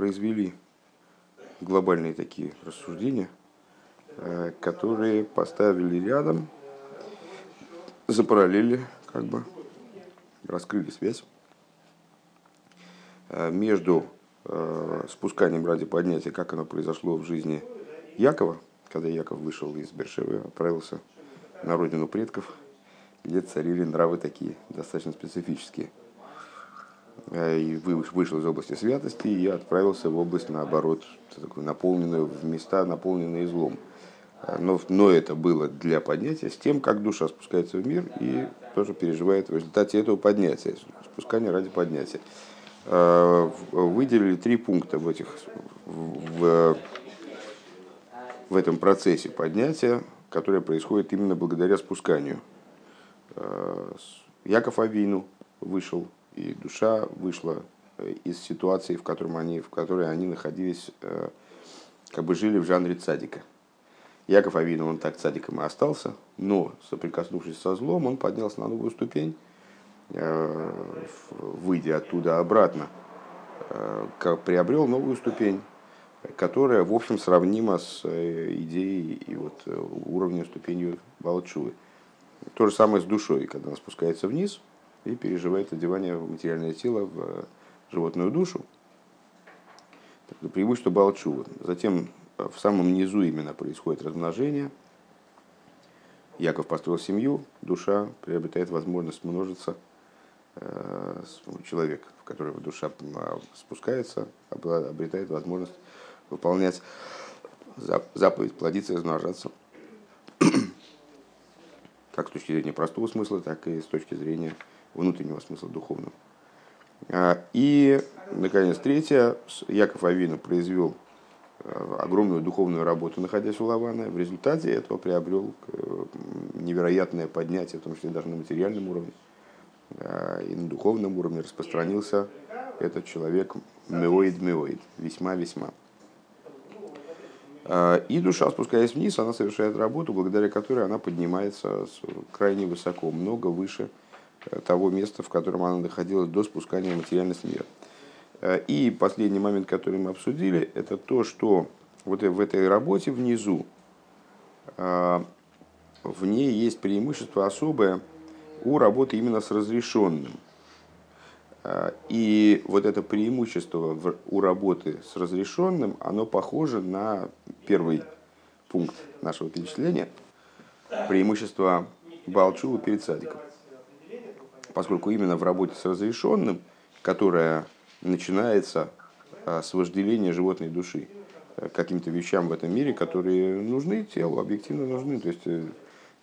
произвели глобальные такие рассуждения, которые поставили рядом, запараллели, как бы, раскрыли связь между спусканием ради поднятия, как оно произошло в жизни Якова, когда Яков вышел из Бершевы, отправился на родину предков, где царили нравы такие, достаточно специфические. Э, и вышел из области святости и отправился в область, наоборот, такую наполненную, в места, наполненные злом. Э, но, но это было для поднятия с тем, как душа спускается в мир и тоже переживает в результате этого поднятия, спускания ради поднятия. Э, выделили три пункта в, этих, в, в этом процессе поднятия, которое происходит именно благодаря спусканию. Яков Авину вышел и душа вышла э, из ситуации, в, котором они, в которой они находились, э, как бы жили в жанре цадика. Яков Авину, он так цадиком и остался, но соприкоснувшись со злом, он поднялся на новую ступень, э, выйдя оттуда обратно, приобрел новую ступень, которая, в общем, сравнима с идеей и вот уровнем ступенью Балчувы. То же самое с душой, когда она спускается вниз – и переживает одевание в материальное тело, в животную душу. Так, преимущество Балчува. Затем э, в самом низу именно происходит размножение. Яков построил семью, душа приобретает возможность множиться. Э, человек, в которого душа спускается, обретает возможность выполнять заповедь плодиться размножаться. Как с точки зрения простого смысла, так и с точки зрения внутреннего смысла духовного. А, и, наконец, третье. Яков Авина произвел а, огромную духовную работу, находясь у Лавана. В результате этого приобрел э, невероятное поднятие, в том числе даже на материальном уровне. А, и на духовном уровне распространился этот человек меоид-меоид, весьма-весьма. И душа, спускаясь вниз, она совершает работу, благодаря которой она поднимается крайне высоко, много выше того места, в котором она находилась до спускания в материальность мира. Э, и последний момент, который мы обсудили, это то, что вот в этой работе внизу, э, в ней есть преимущество особое у работы именно с разрешенным. Э, и вот это преимущество у работы с разрешенным, оно похоже на первый пункт нашего перечисления, преимущество Балчува перед садиком поскольку именно в работе с разрешенным, которая начинается а, с вожделения животной души, э, каким-то вещам в этом мире, которые нужны телу, объективно нужны. То есть э,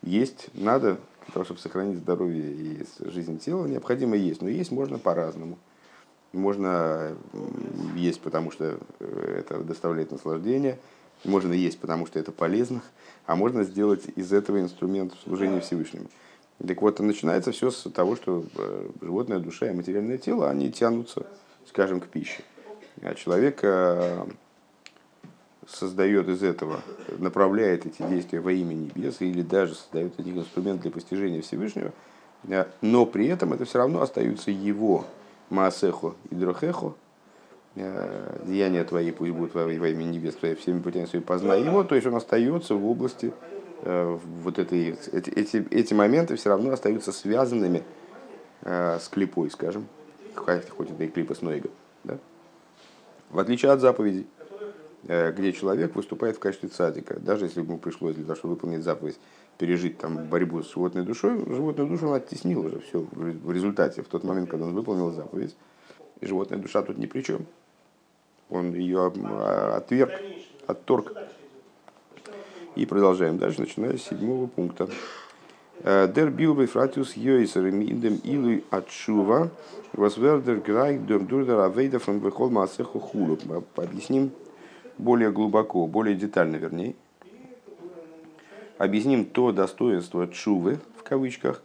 есть, надо, для того, чтобы сохранить здоровье и жизнь тела, необходимо есть. Но есть можно по-разному. Можно есть, потому что э, это доставляет наслаждение, можно есть, потому что это полезно, а можно сделать из этого инструмент служения Всевышнему. Так вот, начинается все с того, что э, животная душа и материальное тело, они тянутся, скажем, к пище. А человек э, создает из этого, направляет эти действия во имя небес, или даже создает этих инструмент для постижения Всевышнего, э, но при этом это все равно остаются его маасехо и дрохехо, деяния твои пусть будут во имя небес, твои всеми путями своими познай его, то есть он остается в области вот эти, эти, эти, эти моменты все равно остаются связанными э, с клипой, скажем, хоть, это и клипа с Нойга. Да? В отличие от заповедей, э, где человек выступает в качестве цадика. Даже если ему пришлось для того, чтобы выполнить заповедь, пережить там борьбу с животной душой, животную душу он оттеснил уже все в результате, в тот момент, когда он выполнил заповедь. И животная душа тут ни при чем. Он ее отверг, отторг. И продолжаем дальше, начиная с седьмого пункта. Дер билбей фратиус йойсер индем илуй отшува возвердер грайк дем дурдер авейда фон бехол маасеху хулу. Объясним более глубоко, более детально, вернее. Объясним то достоинство чувы, в кавычках.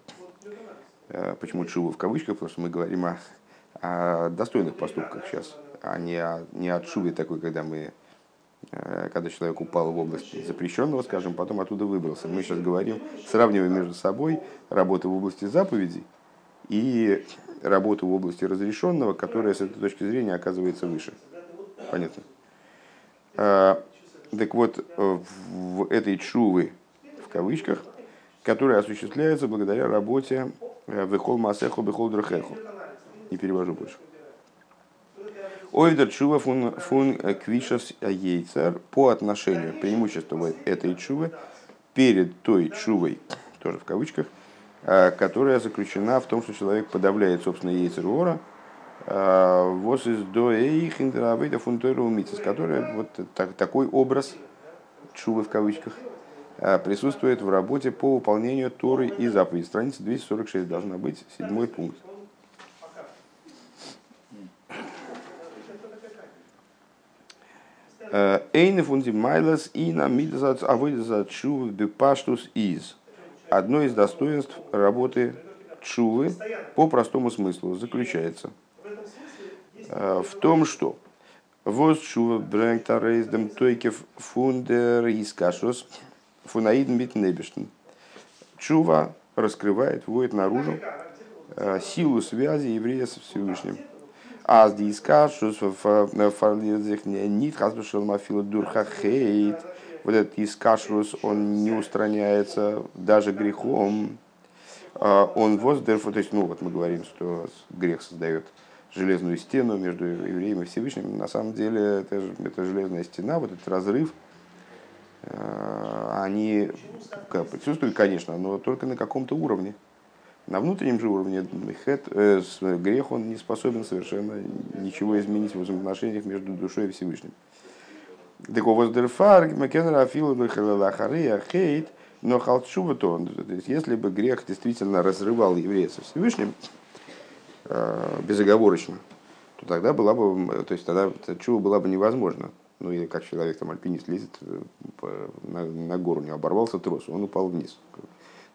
Э, почему чува в кавычках? Потому что мы говорим о, о достойных поступках сейчас, а не о, не о чуве такой, когда мы когда человек упал в область запрещенного, скажем, потом оттуда выбрался. Мы сейчас говорим, сравниваем между собой работу в области заповедей и работу в области разрешенного, которая с этой точки зрения оказывается выше. понятно. А, так вот, в этой чувы, в кавычках, которая осуществляется благодаря работе Вехол Масеху Бехол Драхеху. Не перевожу больше. Ойдер чува фун, фун квишас ейцер по отношению, преимуществу этой чувы перед той чувой, тоже в кавычках, которая заключена в том, что человек подавляет собственный яйцер вора, вот из до их интеравейда фунтуэру митис, который вот так, такой образ чувы в кавычках присутствует в работе по выполнению Торы и заповедей. Страница 246 должна быть, седьмой пункт. Эйны фунди и на мидзац авойдзац чувы бепаштус из. Одно из достоинств работы чувы по простому смыслу заключается э, в том, что Воз чува брэнгт арейздем тойкев фундер искашус фунаидн бит. Чува раскрывает, вводит наружу э, силу связи еврея со Всевышним. Аз ди искашус фарлизих нит хазбушел мафила дурха хейт. Вот этот искашус, он не устраняется даже грехом. А он воздерфу, то есть, ну вот мы говорим, что грех создает железную стену между евреем и Всевышним. На самом деле, это, это железная стена, вот этот разрыв, э, они присутствуют, конечно, но только на каком-то уровне. На внутреннем же уровне хет, э, грех он не способен совершенно ничего изменить в взаимоотношениях между душой и Всевышним. Так воздерфар, макенера афилу хейт, но халчува то, то есть если бы грех действительно разрывал еврея со Всевышним э, безоговорочно, то тогда была бы, то есть тогда чува была бы невозможна. Ну или как человек там альпинист лезет э, на, на гору, не оборвался трос, он упал вниз,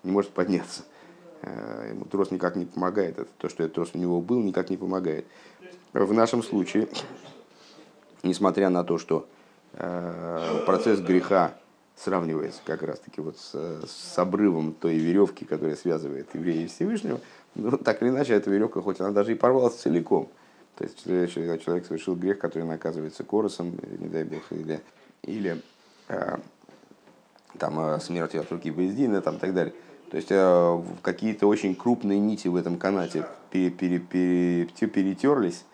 не может подняться. Э, ему трос никак не помогает. Это то, что этот трос у него был, никак не помогает. В нашем случае, несмотря на то, что э, процесс греха сравнивается как раз-таки вот с, с обрывом той веревки, которая связывает еврея и Всевышнего, ну, так или иначе, эта веревка, хоть она даже и порвалась целиком, то есть человек совершил грех, который наказывается коросом, не дай бог, или, или э, там, смертью от руки Боездина, там, так далее. То есть э, какие-то очень крупные нити в этом канате пере, пере, пере, перетерлись,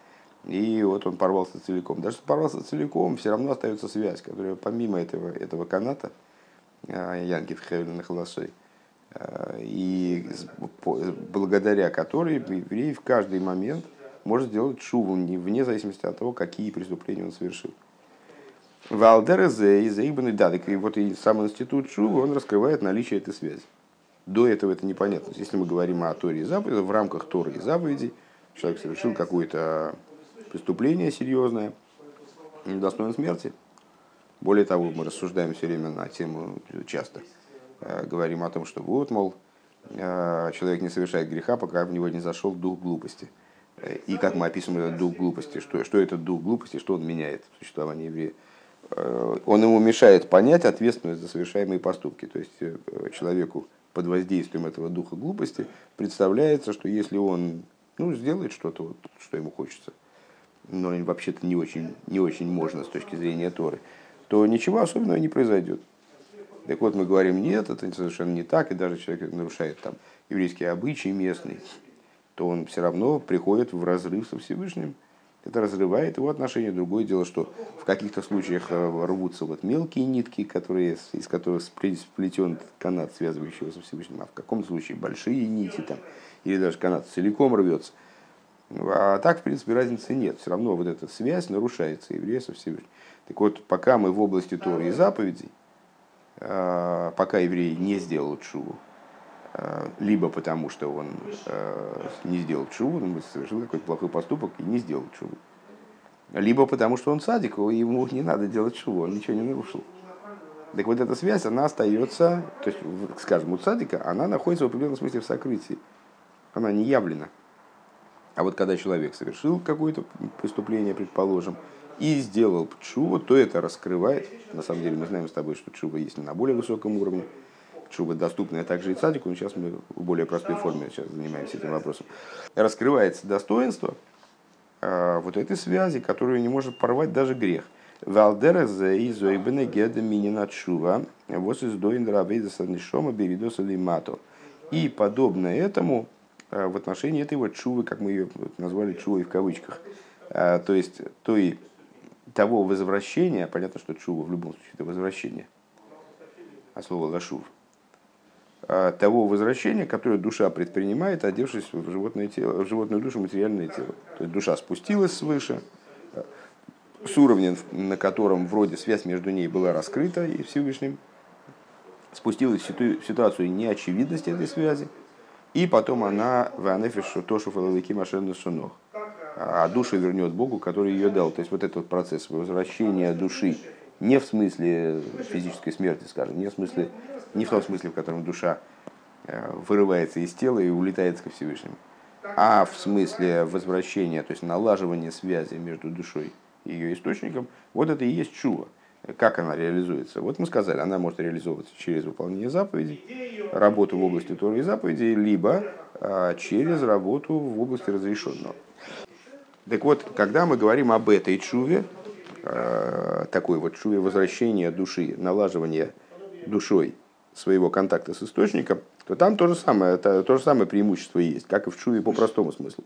и вот он порвался целиком. Даже если порвался целиком, все равно остается связь, которая помимо этого, этого каната, э, Янки Хевелин Холосой, э, и благодаря которой еврей в каждый момент может сделать шуву, вне зависимости от того, какие преступления он совершил. Валдерезе и Заибаны Дадек, и вот и сам институт шувы, он раскрывает наличие этой связи. До этого это непонятно. Если мы говорим о Торе и заповеди, в рамках Торы и заповедей человек совершил какое-то преступление серьезное, недостоин смерти. Более того, мы рассуждаем все время на тему часто. Э, говорим о том, что вот, мол, э, человек не совершает греха, пока в него не зашел дух глупости. Э, и как мы описываем этот дух глупости, что, что это дух глупости, что он меняет в существовании еврея. Он ему мешает понять ответственность за совершаемые поступки. То есть человеку под воздействием этого духа глупости, представляется, что если он ну, сделает что-то, вот, что ему хочется, но вообще-то не очень, не очень можно с точки зрения Торы, то ничего особенного не произойдет. Так вот, мы говорим, нет, это совершенно не так, и даже человек нарушает там еврейские обычаи местные, то он все равно приходит в разрыв со Всевышним, это разрывает его отношения. Другое дело, что в каких-то случаях э, рвутся вот мелкие нитки, которые, из которых сплетен канат, связывающий его со Всевышним, а в каком случае большие нити там, или даже канат целиком рвется. А так, в принципе, разницы нет. Все равно вот эта связь нарушается еврея со Всевышним. Так вот, пока мы в области Торы и заповедей, э, пока еврей не сделал чуву, Э, либо потому, что он э, не сделал чуву, он совершил какой-то плохой поступок и не сделал чуву. Либо потому, что он садик, ему не надо делать чуву, он ничего не нарушил. Так вот эта связь, она остается, то есть, скажем, у садика, она находится в определенном смысле в сокрытии. Она не явлена. А вот когда человек совершил какое-то преступление, предположим, и сделал чуву, то это раскрывает. На самом деле мы знаем с тобой, что чува есть на более высоком уровне шуба доступная также и цадику, но сейчас мы в более простой форме сейчас занимаемся этим вопросом. Раскрывается достоинство, вот этой связи, которую не может порвать даже грех. Валдера за изойбене геда минина чува. И подобно этому в отношении этой вот чувы, как мы ее назвали чувой в кавычках, то есть той, того возвращения, понятно, что чува в любом случае это возвращение, а слово лашув, того возвращения, которое душа предпринимает, одевшись в животное тело, в животную душу, материальное тело. То есть душа спустилась свыше, с уровня, на котором вроде связь между ней была раскрыта и Всевышним, спустилась в ситуацию неочевидности этой связи, и потом она в анефишу тошу фалалики машенный сунох. А душу вернет Богу, который ее дал. То есть вот этот процесс возвращения души не в смысле физической смерти, скажем, не в смысле, не в том смысле, в котором душа э, вырывается из тела и улетает ко Всевышнему, а в смысле возвращения, то есть налаживания связи между душой и ее источником, вот это и есть чува. Как она реализуется? Вот мы сказали, она может реализовываться через выполнение заповедей, работу в области Торы и заповедей, либо а, через работу в области разрешенного. Так вот, когда мы говорим об этой чуве, такой вот чуве возвращения души, налаживания душой своего контакта с источником, то там то же самое, это, то же самое преимущество есть, как и в чуве по простому смыслу.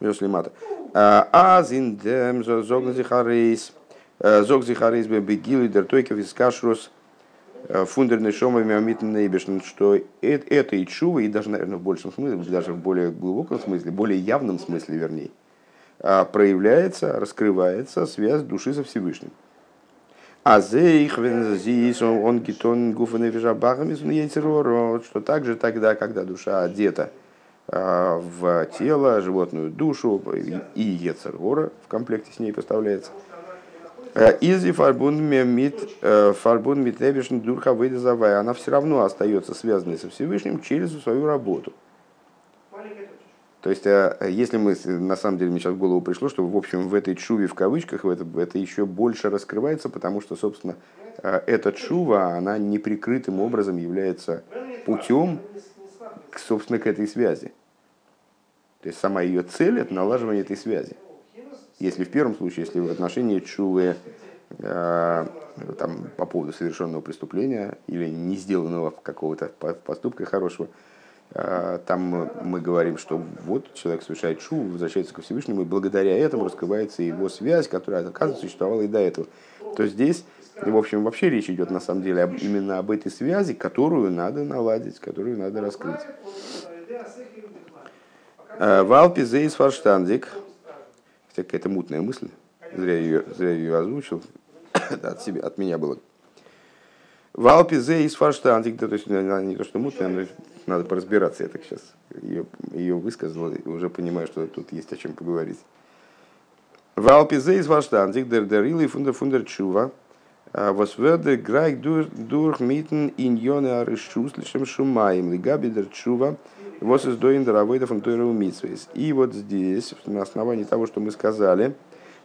Мюслимата. Аз индем зогназихарейс Э, зог зихарейс бегилы дертойков из кашрус э, фундерный шома миомитн что это и чува, и даже, наверное, в большем смысле, даже в более глубоком смысле, более явном смысле, вернее, проявляется, раскрывается связь души со Всевышним. А вензис он гитон что также тогда, когда душа одета а, в тело, животную душу и ецергора в комплекте с ней поставляется – Э, Изи фарбун мит э, фарбун мит дурха выдазавая. Она все равно остается связанной со Всевышним через свою работу. То есть, э, если мы, на самом деле, мне сейчас в голову пришло, что, в общем, в этой чуве, в кавычках, в это, это еще больше раскрывается, потому что, собственно, эта чува, она неприкрытым образом является путем, к, собственно, к этой связи. То есть, сама ее цель – это налаживание этой связи. Если в первом случае, если в отношении чувы э, там, по поводу совершенного преступления или не сделанного какого-то поступка хорошего, э, там мы говорим, что вот человек совершает шу, возвращается ко Всевышнему, и благодаря этому раскрывается его связь, которая, оказывается, существовала и до этого. То здесь, в общем, вообще речь идет на самом деле об, именно об этой связи, которую надо наладить, которую надо раскрыть. Э, Валпи Зейс Фарштандик – Хотя какая-то мутная мысль, зря ее, зря ее озвучил, от, себя, от меня было. В Алпизе из фарштантик, то есть не то, что мутная, но надо поразбираться, я так сейчас ее, ее высказал и уже понимаю, что тут есть о чем поговорить. В Алпизе из фарштантик, дер дер или фундер фундер чува, was werde грайк durch mitten in шумаем, лигаби дер чува, из доин даравойда фантуэру митсвейс. И вот здесь, на основании того, что мы сказали,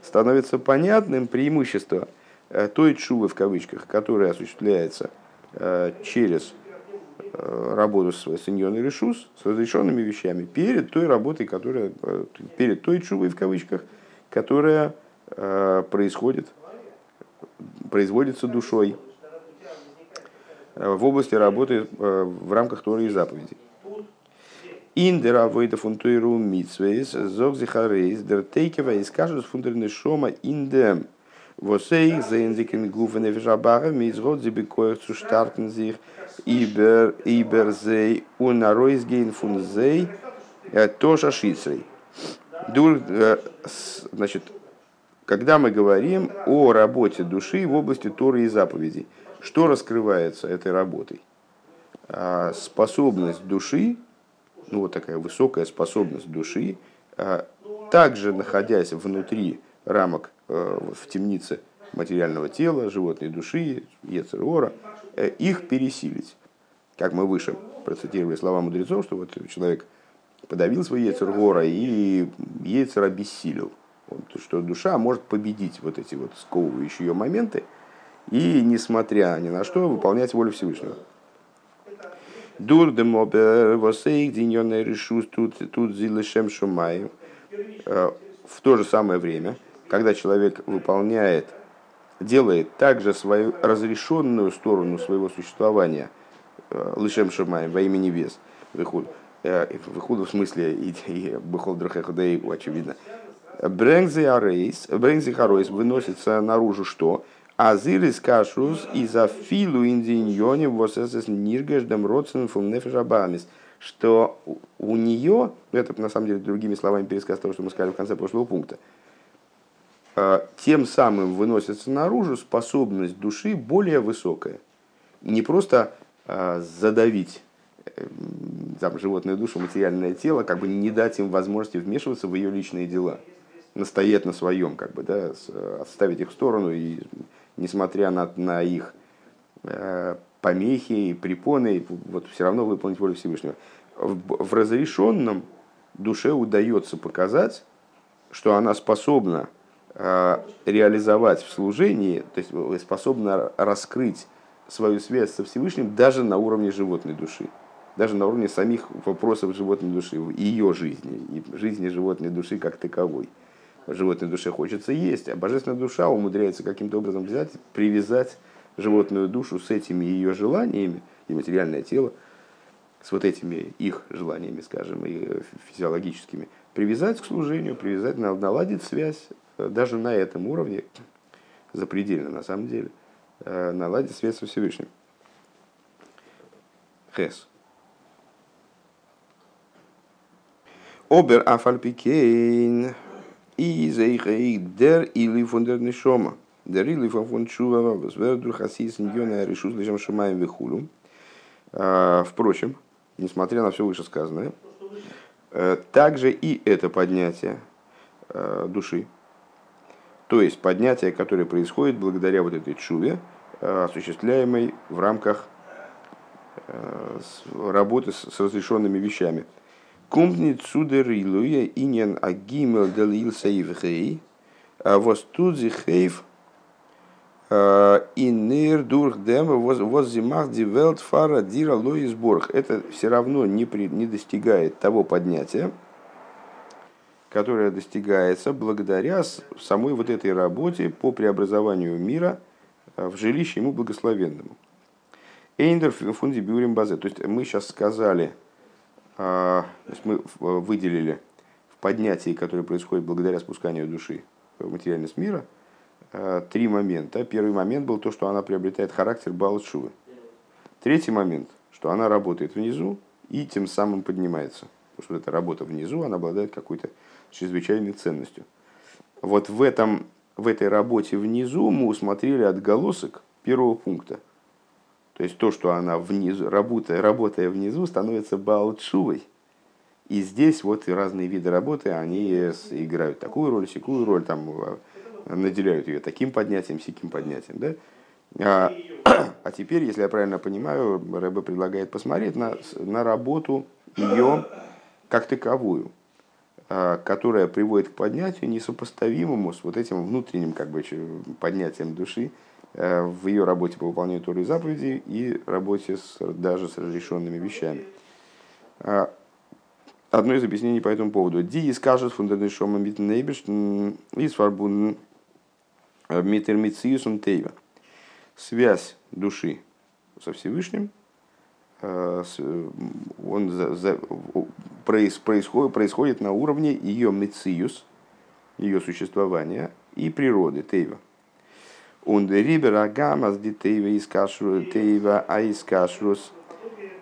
становится понятным преимущество той чувы в кавычках, которая осуществляется э, через э, работу с сеньоной решус, с разрешенными вещами, перед той работой, которая, перед той чувой в кавычках, которая происходит, производится душой в области работы в рамках Торы и заповедей. Индера войда фунтуиру митсвейс, зог зихарейс, дер тейкева и скажут фунтерны шома индем. Восей зейнзикен гуфене вижабара, мизгод зибекоях starten sich über, über sie und Reusgehen von sie, тоже шицей. Значит, когда мы говорим о работе души в области Торы и заповедей, что раскрывается этой работой? Способность души ну, вот такая высокая способность души, также находясь внутри рамок э, в темнице материального тела, животной души, Ецерора, э, их пересилить. Как мы выше процитировали слова мудрецов, что вот человек подавил свой Ецергора и Ецер обессилил. Вот, что душа может победить вот эти вот сковывающие ее моменты и, несмотря ни на что, выполнять волю Всевышнего. Дур де мобер восейк диньонный решус тут тут зилышем шумаю. в то же самое время, когда человек выполняет, делает также свою разрешенную сторону своего существования, лишем шамаем во имя небес, выход, выход в смысле и, и драхеходаигу, очевидно, Брэнзи арейс, брэнзи харойс выносится наружу что? Азирис кашрус из афилу индиньоне восэсэс ниргэждам родственным нефешабамис. Что у нее, это на самом деле другими словами пересказ того, что мы сказали в конце прошлого пункта, э, тем самым выносится наружу способность души более высокая. Не просто э, задавить э, там, животную душу, материальное тело, как бы не дать им возможности вмешиваться в ее личные дела – настоять на своем, как бы, да, отставить их в сторону и, несмотря на, на их э, помехи и препоны, вот все равно выполнить волю Всевышнего. В, в разрешенном душе удается показать, что она способна э, реализовать в служении, то есть э, способна раскрыть свою связь со Всевышним даже на уровне животной души, даже на уровне самих вопросов животной души, ее жизни, и жизни животной души как таковой. Животной душе хочется есть, а божественная душа умудряется каким-то образом взять, привязать животную душу с этими ее желаниями, и материальное тело, с вот этими их желаниями, скажем, и физиологическими, привязать к служению, привязать, наладить связь э, даже на этом уровне, запредельно на самом деле, э, наладить связь со Всевышним. Хес. Обер Афальпикейн и дер или фон дер нишома. Дер или фон чува возверду хасис ньона решу лишем шамаем вихулю. Впрочем, несмотря на все вышесказанное, э, также и это поднятие э, души, то есть поднятие, которое происходит благодаря вот этой чуве, э, осуществляемой в рамках работы с разрешенными вещами – Кумпнит судерилуя инен агимел дел илсаив хей, was тут хейв инер дурх дем воззимах ди велт фара дира лоисборг. Это все равно не, при, не достигает того поднятия, которое достигается благодаря самой вот этой работе по преобразованию мира в жилище ему благословенному. Эйндер фунди бюрим базе. То есть мы сейчас сказали, а, то есть мы выделили в поднятии, которое происходит благодаря спусканию души в материальность мира, а, три момента. Первый момент был то, что она приобретает характер Балшувы. Третий момент, что она работает внизу и тем самым поднимается. Потому что эта работа внизу, она обладает какой-то чрезвычайной ценностью. Вот в, этом, в этой работе внизу мы усмотрели отголосок первого пункта. То есть то, что она внизу, работая, работая внизу, становится балчувой. И здесь вот разные виды работы, они играют такую роль, секую роль, там, э, наделяют ее таким поднятием, сяким поднятием. Да? А, а теперь, если я правильно понимаю, Рэбе предлагает посмотреть на, на работу ее как таковую, а, которая приводит к поднятию несопоставимому с вот этим внутренним как бы, поднятием души, Э, в ее работе по выполнению Торы и заповедей и работе с, даже с разрешенными вещами. А, одно из объяснений по этому поводу. Ди скажет фундаментшома митнейбеш и сварбун э, митермициусом тейва. Связь души со Всевышним, он за, за, происходит, происходит на уровне ее мициус, ее существования и природы, тейва. Und рибер агамас ди тейва из тейва а из кашрус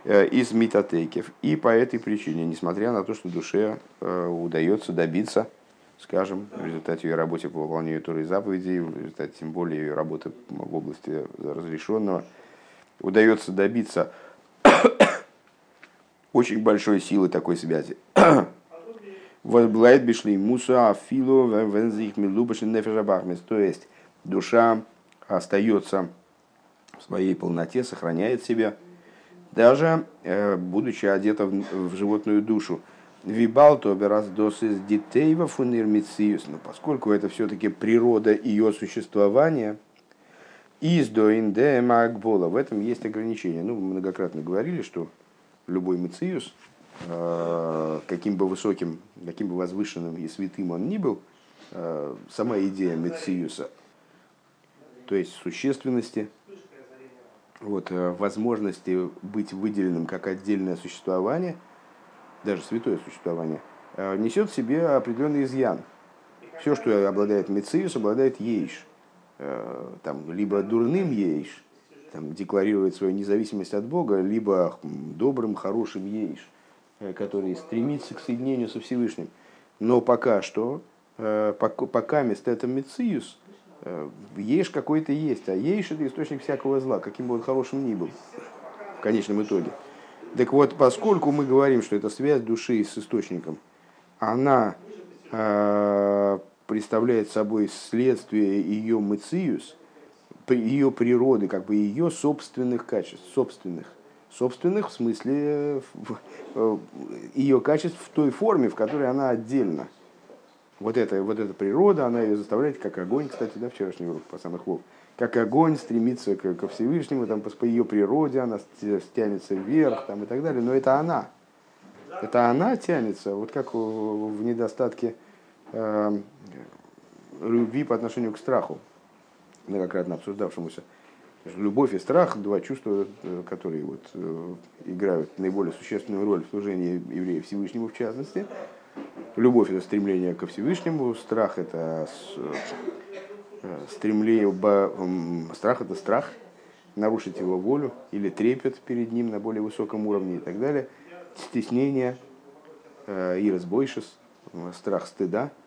э, из митатейкев. И по этой причине, несмотря на то, что душе э, удается добиться, скажем, в результате ее работы по выполнению Торы и заповедей, в результате тем более ее работы в области разрешенного, удается добиться очень большой силы такой связи. Возблайт бишли муса афилу вензих милубашин нефежабахмес. То есть душа остается в своей полноте, сохраняет себя, даже э, будучи одета в, животную душу. Вибалто бераздос из детейва фунирмициус, но поскольку это все-таки природа ее существования, из до индема в этом есть ограничения. Ну, мы многократно говорили, что любой мициус, э, каким бы высоким, каким бы возвышенным и святым он ни был, э, сама идея Мециуса, то есть существенности, вот, возможности быть выделенным как отдельное существование, даже святое существование, несет в себе определенный изъян. Все, что обладает Мециус, обладает Ейш. Там, либо дурным Ейш, там, декларирует свою независимость от Бога, либо добрым, хорошим ейш, э, который стремится к соединению со Всевышним. Но пока что, э, пока, пока место это Мециус, э, ейш какой-то есть, а ейш это источник всякого зла, каким бы он хорошим ни был, в конечном итоге. Так вот, поскольку мы говорим, что это связь души с источником, она представляет собой следствие ее мыциус, ее природы, как бы ее собственных качеств, собственных. Собственных в смысле э, ее качеств в той форме, в которой она отдельно. Вот эта, вот эта природа, она ее заставляет, как огонь, кстати, да, вчерашний урок по самых вов, как огонь стремится к, ко Всевышнему, там, по ее природе она тянется вверх там, и так далее, но это она. Это она тянется, вот как в недостатке э, любви по отношению к страху многократно обсуждавшемуся. Любовь и страх – два чувства, э, которые вот, э, играют наиболее существенную роль в служении евреев Всевышнему в частности. Любовь – это стремление ко Всевышнему, страх – это э, стремление, страх – это страх, нарушить его волю или трепет перед ним на более высоком уровне и так далее. Стеснение, и разбойшес, страх стыда –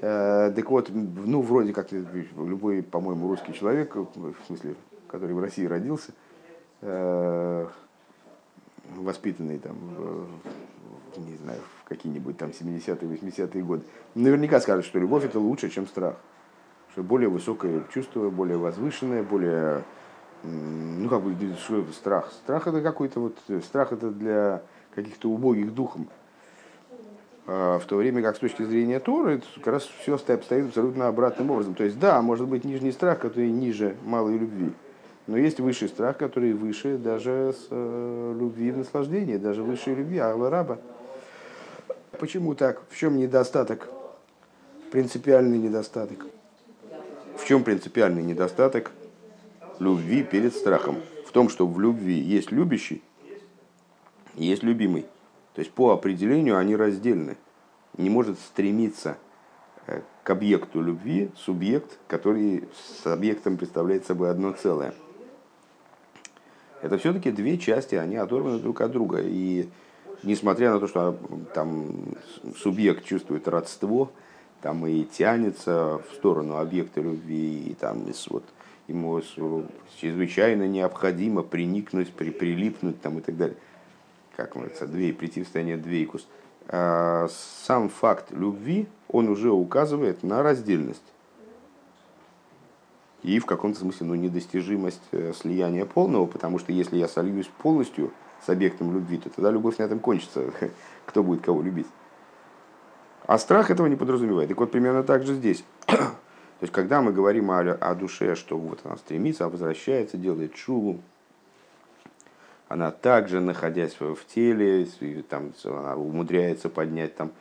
так вот, ну, вроде как любой, по-моему, русский человек, в смысле, который в России родился, э, воспитанный там, не знаю, в какие-нибудь там 70-е, 80-е годы, наверняка скажет, что любовь это лучше, чем страх. Что более высокое чувство, более возвышенное, более, ну, как бы, что страх? Страх это какой-то вот, страх это для каких-то убогих духом. А, в то время как с точки зрения Торы это как раз все обстоит абсолютно обратным образом. То есть да, может быть нижний страх, который ниже малой любви, но есть высший страх, который выше даже с э, любви и наслаждения, даже выше любви, Алла Раба. Почему так? В чем недостаток? Принципиальный недостаток. В чем принципиальный недостаток любви перед страхом? В том, что в любви есть любящий, есть любимый. То есть по определению они раздельны. Не может стремиться э, к объекту любви субъект, который с объектом представляет собой одно целое. Это все-таки две части, они оторваны друг от друга. И несмотря на то, что там субъект чувствует родство, там и тянется в сторону объекта любви, и там вот, ему чрезвычайно необходимо приникнуть, при, прилипнуть там, и так далее как говорится, две, прийти в состояние двейкус, а, сам факт любви, он уже указывает на раздельность. И в каком-то смысле ну, недостижимость э, слияния полного, потому что если я сольюсь полностью с объектом любви, то тогда любовь на этом кончится, кто будет кого любить. А страх этого не подразумевает. Так вот, примерно так же здесь. То есть, когда мы говорим о, о душе, что вот она стремится, возвращается, делает шубу, она также, находясь в теле, там, она умудряется поднять, там,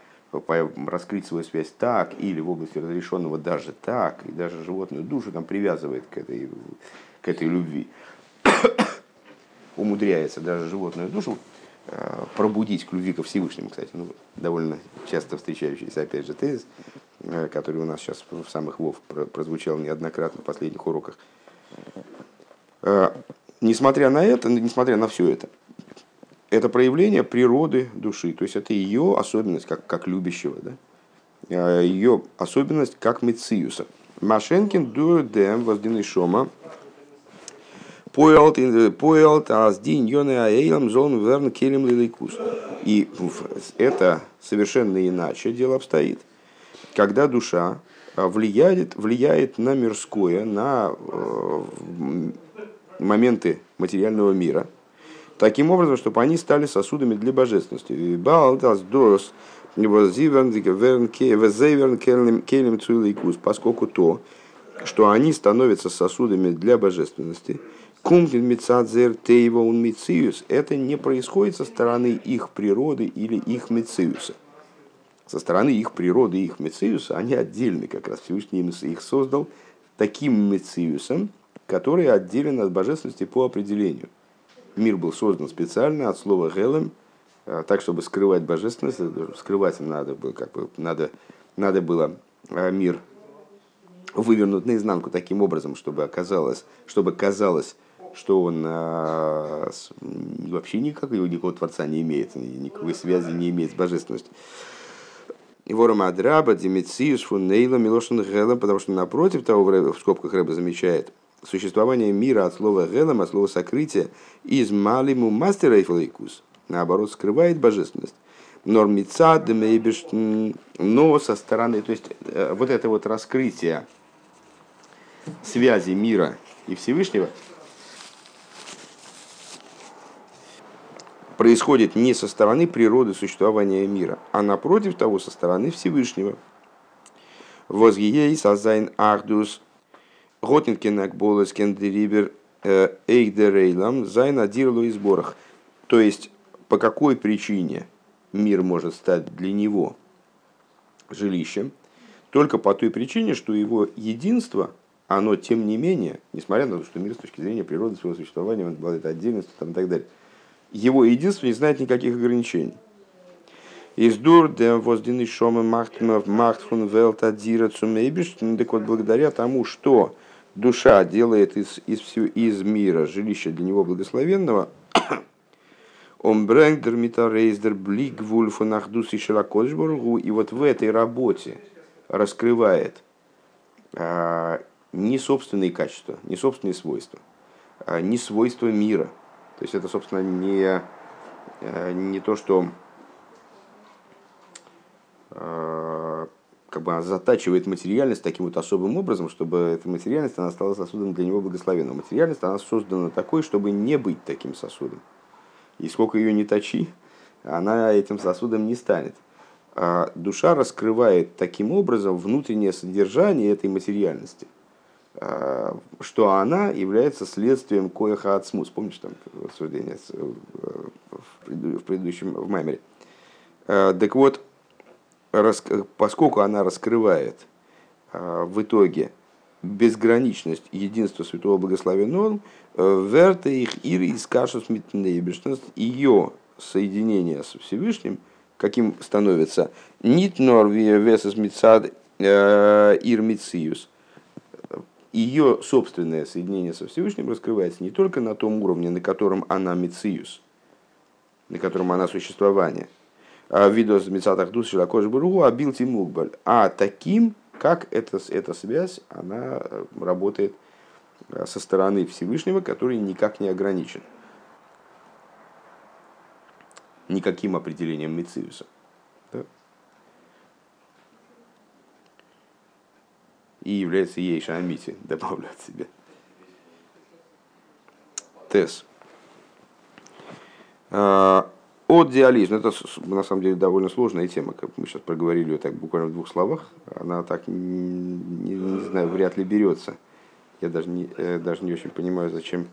раскрыть свою связь так, или в области разрешенного даже так, и даже животную душу там привязывает к этой, к этой любви. умудряется даже животную душу э, пробудить к любви ко Всевышнему, кстати, ну, довольно часто встречающийся, опять же, тезис, э, который у нас сейчас в самых ВОВ прозвучал неоднократно в последних уроках. Э, несмотря на это, несмотря на все это, это проявление природы души, то есть это ее особенность как, как любящего, да? А, ее особенность как Мециуса. Машенкин дуэдем воздины шома поэлт поэлт аз дин йоне аэйлам зон верн келем лилейкус. И это совершенно иначе дело обстоит. Когда душа влияет, влияет на мирское, на э, моменты материального мира, таким образом, чтобы они стали сосудами для божественности. поскольку то, что они становятся сосудами для божественности, это не происходит со стороны их природы или их Мициуса. Со стороны их природы и их Мициуса они отдельны, как раз Всевышний их создал таким Мициусом, который отделен от божественности по определению. Мир был создан специально от слова «гелем», а, так, чтобы скрывать божественность, скрывать надо было, как бы, надо, надо было а, мир вывернуть наизнанку таким образом, чтобы оказалось, чтобы казалось, что он а, с, вообще никакого, никакого Творца не имеет, никакой связи не имеет с божественностью. Вором Адраба, Демициус, Фунейла, Милошин Гелем, потому что напротив того, в скобках Рэба замечает, существование мира от слова Гелем, от слова сокрытия, из Малиму Мастера Эйфлейкус, наоборот, скрывает божественность. Нормица, но со стороны, то есть э, вот это вот раскрытие связи мира и Всевышнего происходит не со стороны природы существования мира, а напротив того, со стороны Всевышнего. Возгией сазайн ахдус готинкенак болес кендерибер э, אויך דער עולם זיין א דירה לו יתברך. То есть, по какой причине мир может стать для него жилищем? Только по той причине, что его единство – оно, тем не менее, несмотря на то, что мир с точки зрения природы своего существования, он обладает отдельностью там, и так далее, его единство не знает никаких ограничений. Издур де воздины шома махтфун велта дира цумейбиш. Так вот, благодаря тому, что душа делает из, из, из мира жилище для него благословенного, он брэнгдер митарейздер блик вульфу нахдус и широкошбургу, и вот в этой работе раскрывает а, не собственные качества, не собственные свойства, а не свойства мира. То есть это, собственно, не, э, не то, что э, как бы затачивает материальность таким вот особым образом, чтобы эта материальность она стала сосудом для него благословенным. Материальность она создана такой, чтобы не быть таким сосудом. И сколько ее не точи, она этим сосудом не станет. А душа раскрывает таким образом внутреннее содержание этой материальности. Э, что она является следствием коеха ацмус. Помнишь там рассуждение э, в предыдущем в Маймере? Э, так вот, поскольку она раскрывает в итоге безграничность единства Святого Благословенного, верте их ир из кашус ее соединение со Всевышним, каким становится нит норви весес мицад ир мициус – ее собственное соединение со Всевышним раскрывается не только на том уровне, на котором она мециус, на котором она существование, а видос мецатах дус широкош бургу, а билти мукбаль, а таким, как эта, эта связь, она э, работает э, со стороны Всевышнего, который никак не ограничен. Никаким определением Мециуса. и является ей шамити, добавляют себе. Тес. А, от диализм. Это на самом деле довольно сложная тема, как мы сейчас проговорили ее так буквально в двух словах. Она так, не, не знаю, вряд ли берется. Я даже не, э, даже не очень понимаю, зачем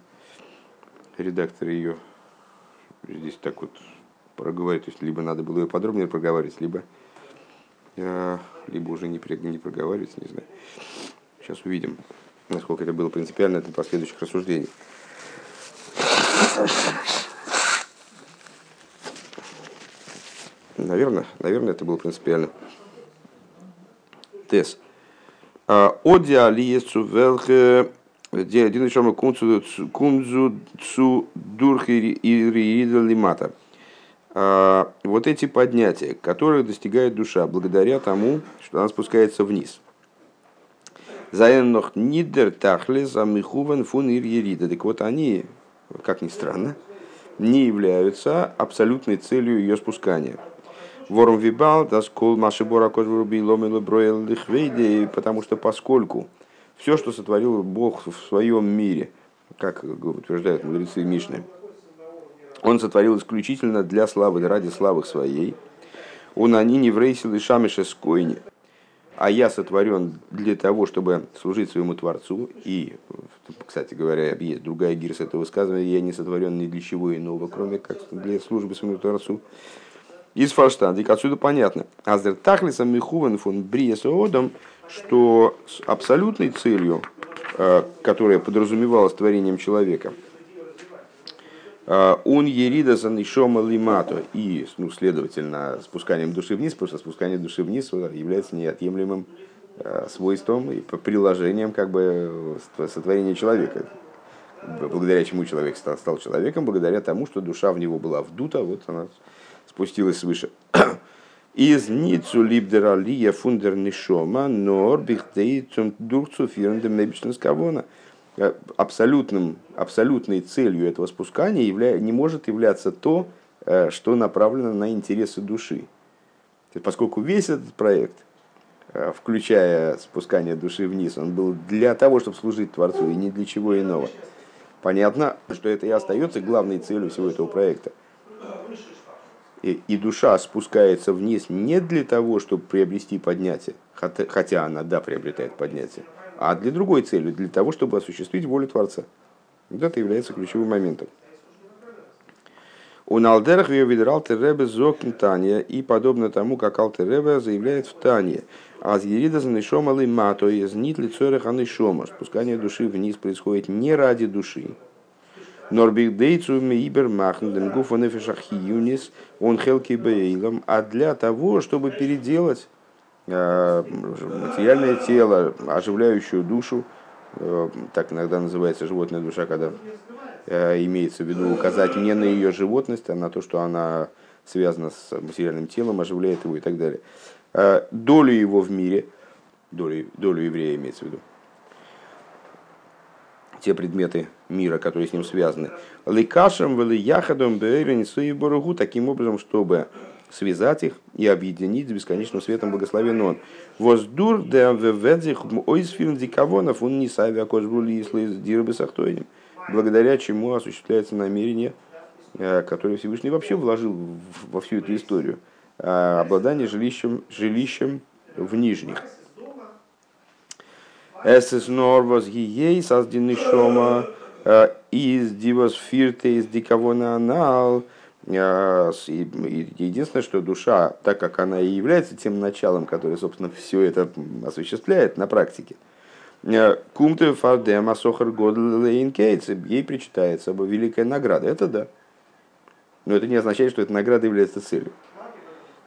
редактор ее здесь так вот проговорит. То есть, либо надо было ее подробнее проговаривать, либо Э, либо уже не, не проговаривается, не знаю. Сейчас увидим, насколько это было принципиально для последующих рассуждений. Наверное, наверное, это было принципиально. Тес. А, Оди алиесу велхе один еще кунзу цу дурхи и лимата. А, вот эти поднятия, которые достигает душа благодаря тому, что она спускается вниз. Заеннох нидер тахлес амихуван фун ир Так вот они, как ни странно, не являются абсолютной целью ее спускания. Ворм вибал, даскол машибора кожвруби ломило броил потому что поскольку все, что сотворил Бог в своем мире, как утверждают мудрецы Мишны, он сотворил исключительно для славы, ради славы своей. Он они не врейсил и шамише скойни. а я сотворен для того, чтобы служить своему Творцу. И, кстати говоря, есть другая гирса этого высказывания, я не сотворен ни для чего иного, кроме как для службы своему Творцу. Из фарштандик отсюда понятно. Аздер тахлисом михуван фон бриесоодом, что с абсолютной целью, э, которая подразумевалась творением человека, э, он ерида за нишома лимато. И, ну, следовательно, спусканием души вниз, потому что спускание души вниз является неотъемлемым э, свойством и приложением как бы сотворения человека. Благодаря чему человек стал, стал человеком, благодаря тому, что душа в него была вдута, вот она спустилась свыше. Из ницу либдера лия фундер нишома нор бихдейцум дурцу фирндем небичнескавона. Э, абсолютным, абсолютной целью этого спускания явля, не может являться то, э, что направлено на интересы души. Поскольку весь этот проект, э, включая спускание души вниз, он был для того, чтобы служить Творцу и ни для чего иного. Понятно, что это и остается главной целью всего этого проекта и душа спускается вниз не для того, чтобы приобрести поднятие, хотя она, да, приобретает поднятие, а для другой цели, для того, чтобы осуществить волю Творца. Вот это является ключевым моментом. У Налдерах ее видрал Теребе Зокин Таня, и подобно тому, как Алтеребе заявляет в Тане, а с Ерида Занышома Лимато из Нит лицорех Анышома, спускание души вниз происходит не ради души, Норбих дейцу мейбер махндем гуфа юнис он хелки бейлом, а для того, чтобы переделать э, материальное тело, оживляющую душу, э, так иногда называется животная душа, когда э, имеется в виду указать не на ее животность, а на то, что она связана с материальным телом, оживляет его и так далее. Долю его в мире, долю, долю еврея имеется в виду, те предметы мира, которые с ним связаны. Ликашем вели яхадом борогу таким образом, чтобы связать их и объединить с бесконечным светом благословен он. Воздур де введзих ойсфилм дикавонов он не савя кожбули из дирбы сахтойним. Благодаря чему осуществляется намерение, э, которое Всевышний вообще вложил во всю эту историю. Э, обладание жилищем, жилищем в нижних. Эсэс норвас гией саздины шома э, из дивас фирте из диковона анал. Э, единственное, что душа, так как она и является тем началом, которое, собственно, все это осуществляет на практике, э, Кумте фардем асохар годлейн ей причитается великая награда. Это да. Но это не означает, что эта награда является целью.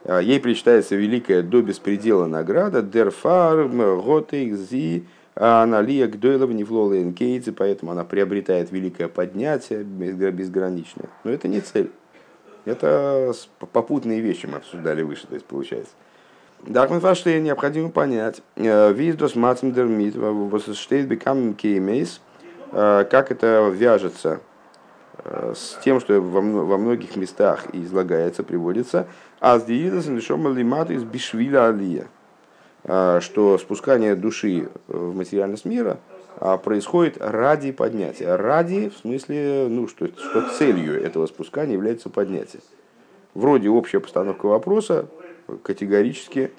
Ей причитается великая до беспредела награда, дерфар, готейк, зи, а она лия гдойлов не флолейн кейдзи, поэтому она приобретает великое поднятие безграничное. Но это не цель. Это попутные вещи мы обсуждали выше, то есть получается. Дахман Фаштейн необходимо понять, э, виздос матем дермит, штейт бекам кеймейс, э, как это вяжется э, с тем, что во многих местах излагается, приводится, а с диидас нишома лимат из бишвиля алия что спускание души в материальность мира а, происходит ради поднятия. Ради, в смысле, ну, что, что целью этого спускания является поднятие. Вроде общая постановка вопроса категорически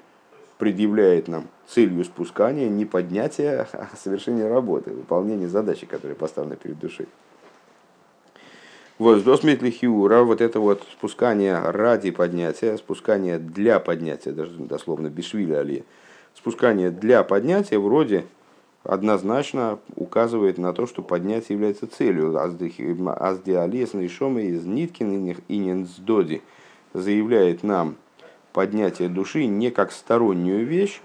предъявляет нам целью спускания не поднятия, а совершения работы, выполнения задачи, которая поставлена перед душой. Вот, хиура, вот это вот спускание ради поднятия, спускание для поднятия, даже дословно бешвиля али, спускание для поднятия вроде однозначно указывает на то, что поднятие является целью. Аздиалес Нишома из Ниткин и Ненсдоди заявляет нам поднятие души не как стороннюю вещь,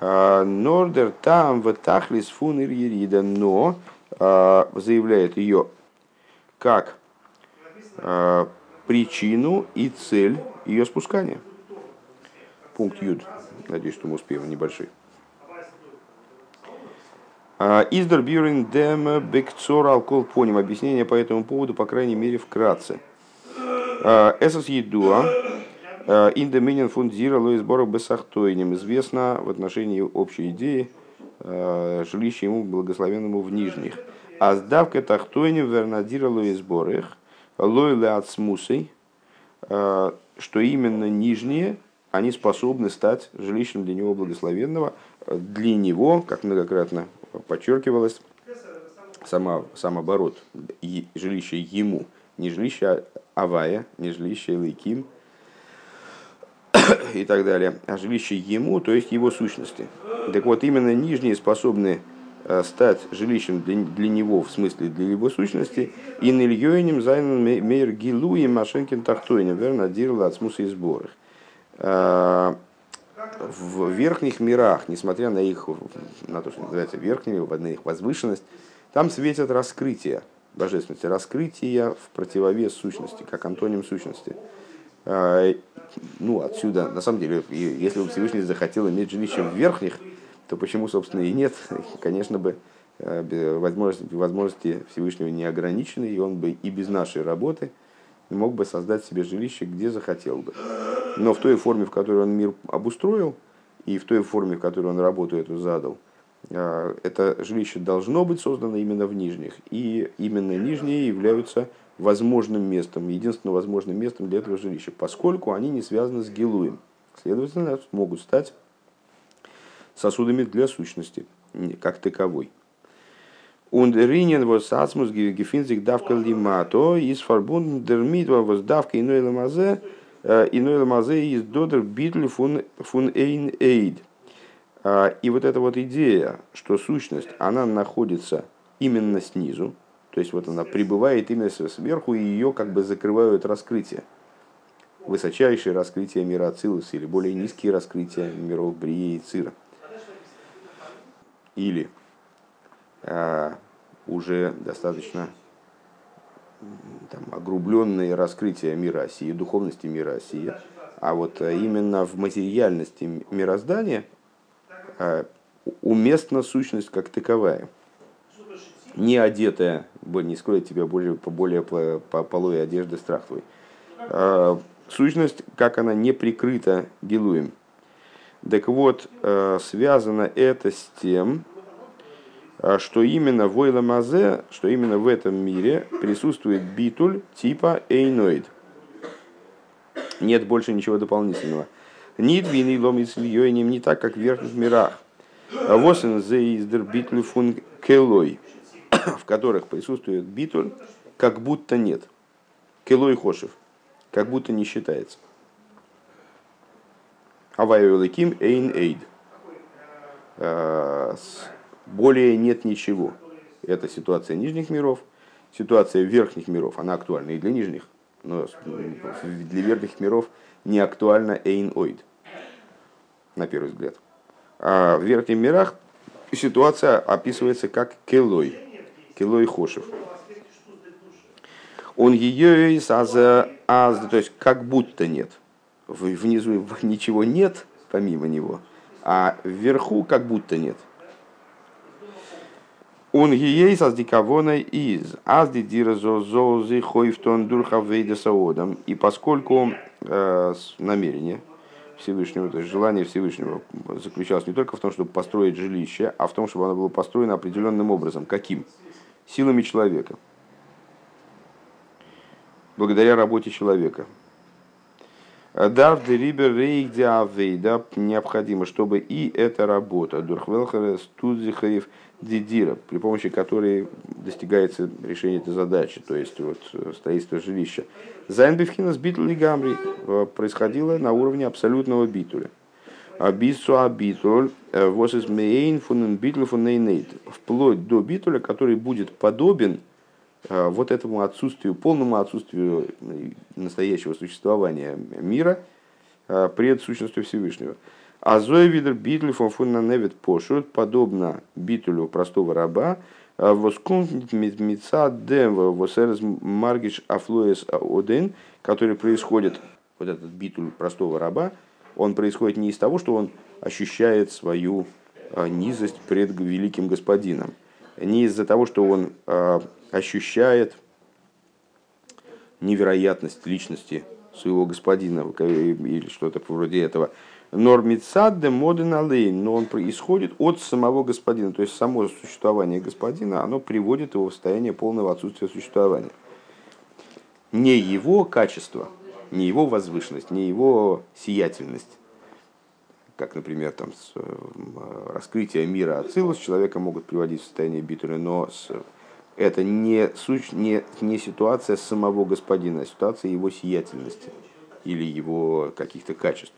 а Нордер там в Тахлис фун Ирида, но а, заявляет ее как а, причину и цель ее спускания. Пункт Юд. Надеюсь, что мы успеем небольшой. А, Издер Бюрин Дем Бекцор Алкол Поним. Объяснение по этому поводу, по крайней мере, вкратце. А, Эсос Едуа. А, Индоминин фундзира Лоис Борок Бесахтойним. Известно в отношении общей идеи жилища ему благословенному в нижних. А сдавка тахтойним вернадира Лоис Борых. Лойле от смусой. Что именно нижние – они способны стать жилищем для него благословенного, для него, как многократно подчеркивалось, сама, сам оборот, жилище ему, не жилище Авая, не жилище Лейким и так далее, а жилище ему, то есть его сущности. Так вот, именно нижние способны э, стать жилищем для, для него, в смысле для его сущности, и нильёйним зайнен мейр гилу и машенкин тахтойнем, верно, дирла от смуса и сборах. Э, в верхних мирах, несмотря на их, на то, что называется верхними, на их возвышенность, там светят раскрытия божественности, раскрытия в противовес сущности, как антоним сущности. А, ну, отсюда, на самом деле, если бы Всевышний захотел иметь жилище в верхних, то почему, собственно, и нет? Конечно бы, э, возможности, возможности Всевышнего не ограничены, и он бы и без нашей работы мог бы создать себе жилище, где захотел бы. Но в той форме, в которой он мир обустроил, и в той форме, в которой он работу эту задал – а, это жилище должно быть создано именно в нижних. И именно нижние являются возможным местом, единственным возможным местом для этого жилища, поскольку они не связаны с гилуем. Следовательно, могут стать сосудами для сущности, как таковой. Und Rinen was Atmos gefindt sich davka limato is verbunden damit was davka иной ламазе иной is doder bitl von von ein eid. А, и вот эта вот идея, что сущность, она находится именно снизу, то есть вот она пребывает именно сверху, и ее как бы закрывают раскрытия. Высочайшие раскрытия мира Ацилус или более низкие раскрытия миров Брии и Цира. Или уже достаточно там, огрубленные раскрытия мира Осии, духовности мира Осии. А вот именно в материальности мироздания – а, уместна сущность как таковая. Не одетая, не скроет тебя более, по более по, по полой одежды страх твой. Сущность, как она не прикрыта гилуем. Так вот, связано это с тем, что именно в Ойламазе, что именно в этом мире присутствует битуль типа эйноид. Нет больше ничего дополнительного. Нит вины ломит льёйним не так, как в верхних мирах. А восен зейздер битлю фун келой, в которых присутствует битуль, как будто нет. Келой хошев, как будто не считается. Авайолыким эйн эйд. Более нет ничего. Это ситуация нижних миров. Ситуация верхних миров, она актуальна и для нижних, но для верхних миров не актуальна эйн ойд на первый взгляд. А в верхних мирах ситуация описывается как келой, келой хошев. Он ее из аза, аз, то есть как будто нет. Внизу ничего нет, помимо него, а вверху как будто нет. Он ей со дикавона из азди диразозозы хойфтон дурхавейда саодам. И поскольку э, намерение, Всевышнего, то есть желание Всевышнего заключалось не только в том, чтобы построить жилище, а в том, чтобы оно было построено определенным образом. Каким? Силами человека. Благодаря работе человека. דארף דעריבער אויך די необходимо, чтобы и эта работа, дурхвелхера студзихаев дидира, при помощи которой достигается решение этой задачи, то есть вот, строительство жилища. זיין בבחינת ביטול לגמרי э, происходило на уровне абсолютного битуля. ביז צו א ביטול э, וואס איז מעין פון דעם ביטול פון אין עוד. Вплоть до битуля, который будет подобен э, вот этому отсутствию, полному отсутствию настоящего существования мира пред сущностью Всевышнего. А Зоевидер битуль фон невит пошут, подобно битулю простого раба, воскунт митца дем восерез маргиш афлуэс один, который происходит, вот этот битуль простого раба, он происходит не из того, что он ощущает свою а, низость пред великим господином, не из-за того, что он а, ощущает невероятность личности своего господина или что-то вроде этого, Нормицадде моден алейн, но он происходит от самого господина. То есть само существование господина, оно приводит его в состояние полного отсутствия существования. Не его качество, не его возвышенность, не его сиятельность, как, например, там, с, э, раскрытие мира Ацилус человека могут приводить в состояние битуля, но с, это не, суть, не, не ситуация самого господина, а ситуация его сиятельности или его каких-то качеств.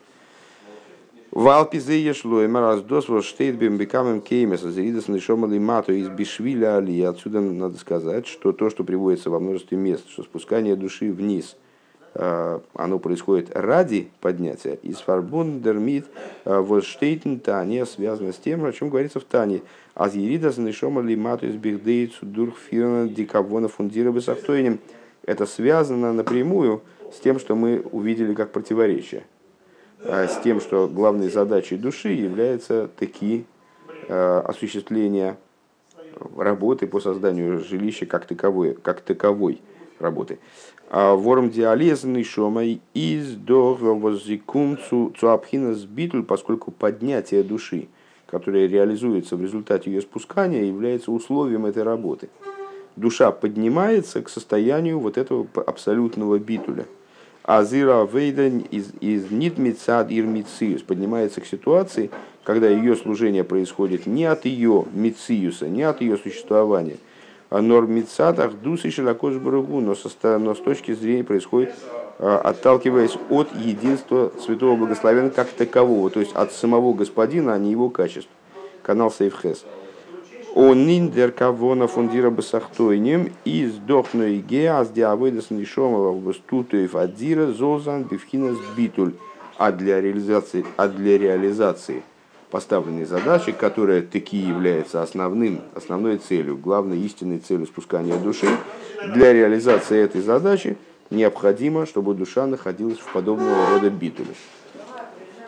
Валпизе ешло, и раздос вот штейт бекамем кеймес, азеридас нишомали мату из бишвиля али. Отсюда надо сказать, что то, что приводится во множестве мест, что спускание души вниз – оно происходит ради поднятия. Из фарбундермит э, воштейтен Тане связано с тем, о чем говорится в Тане. Аз ерида занешома лимату из бихдейцу дурхфирна дикавона фундира бесахтойнем. Это связано напрямую с тем, что мы увидели как противоречие. Э, с тем, что главной задачей души является таки осуществление работы по созданию жилища как таковой, как таковой работы. А ворм диалезный шомай из возикум цуапхина сбитуль, поскольку поднятие души, которое реализуется в результате ее спускания, является условием этой работы. Душа поднимается к состоянию вот этого абсолютного битуля. А зира вейден из, из нитмицад ирмициус поднимается к ситуации, когда ее служение происходит не от ее мициуса, не от ее существования – нормицатах дусы широкош брагу, но, но с точки зрения происходит, а, отталкиваясь от единства Святого Благословения как такового, то есть от самого Господина, а не его качеств. Канал Сейфхес. Он ниндер кавона фундира басахтойнем из дохной геас диавойдас нишомова встутуев адзира зозан бифхинас битуль. А для реализации, а для реализации поставленной задачи, которая таки является основным, основной целью, главной истинной целью спускания души, для реализации этой задачи необходимо, чтобы душа находилась в подобного рода битуле.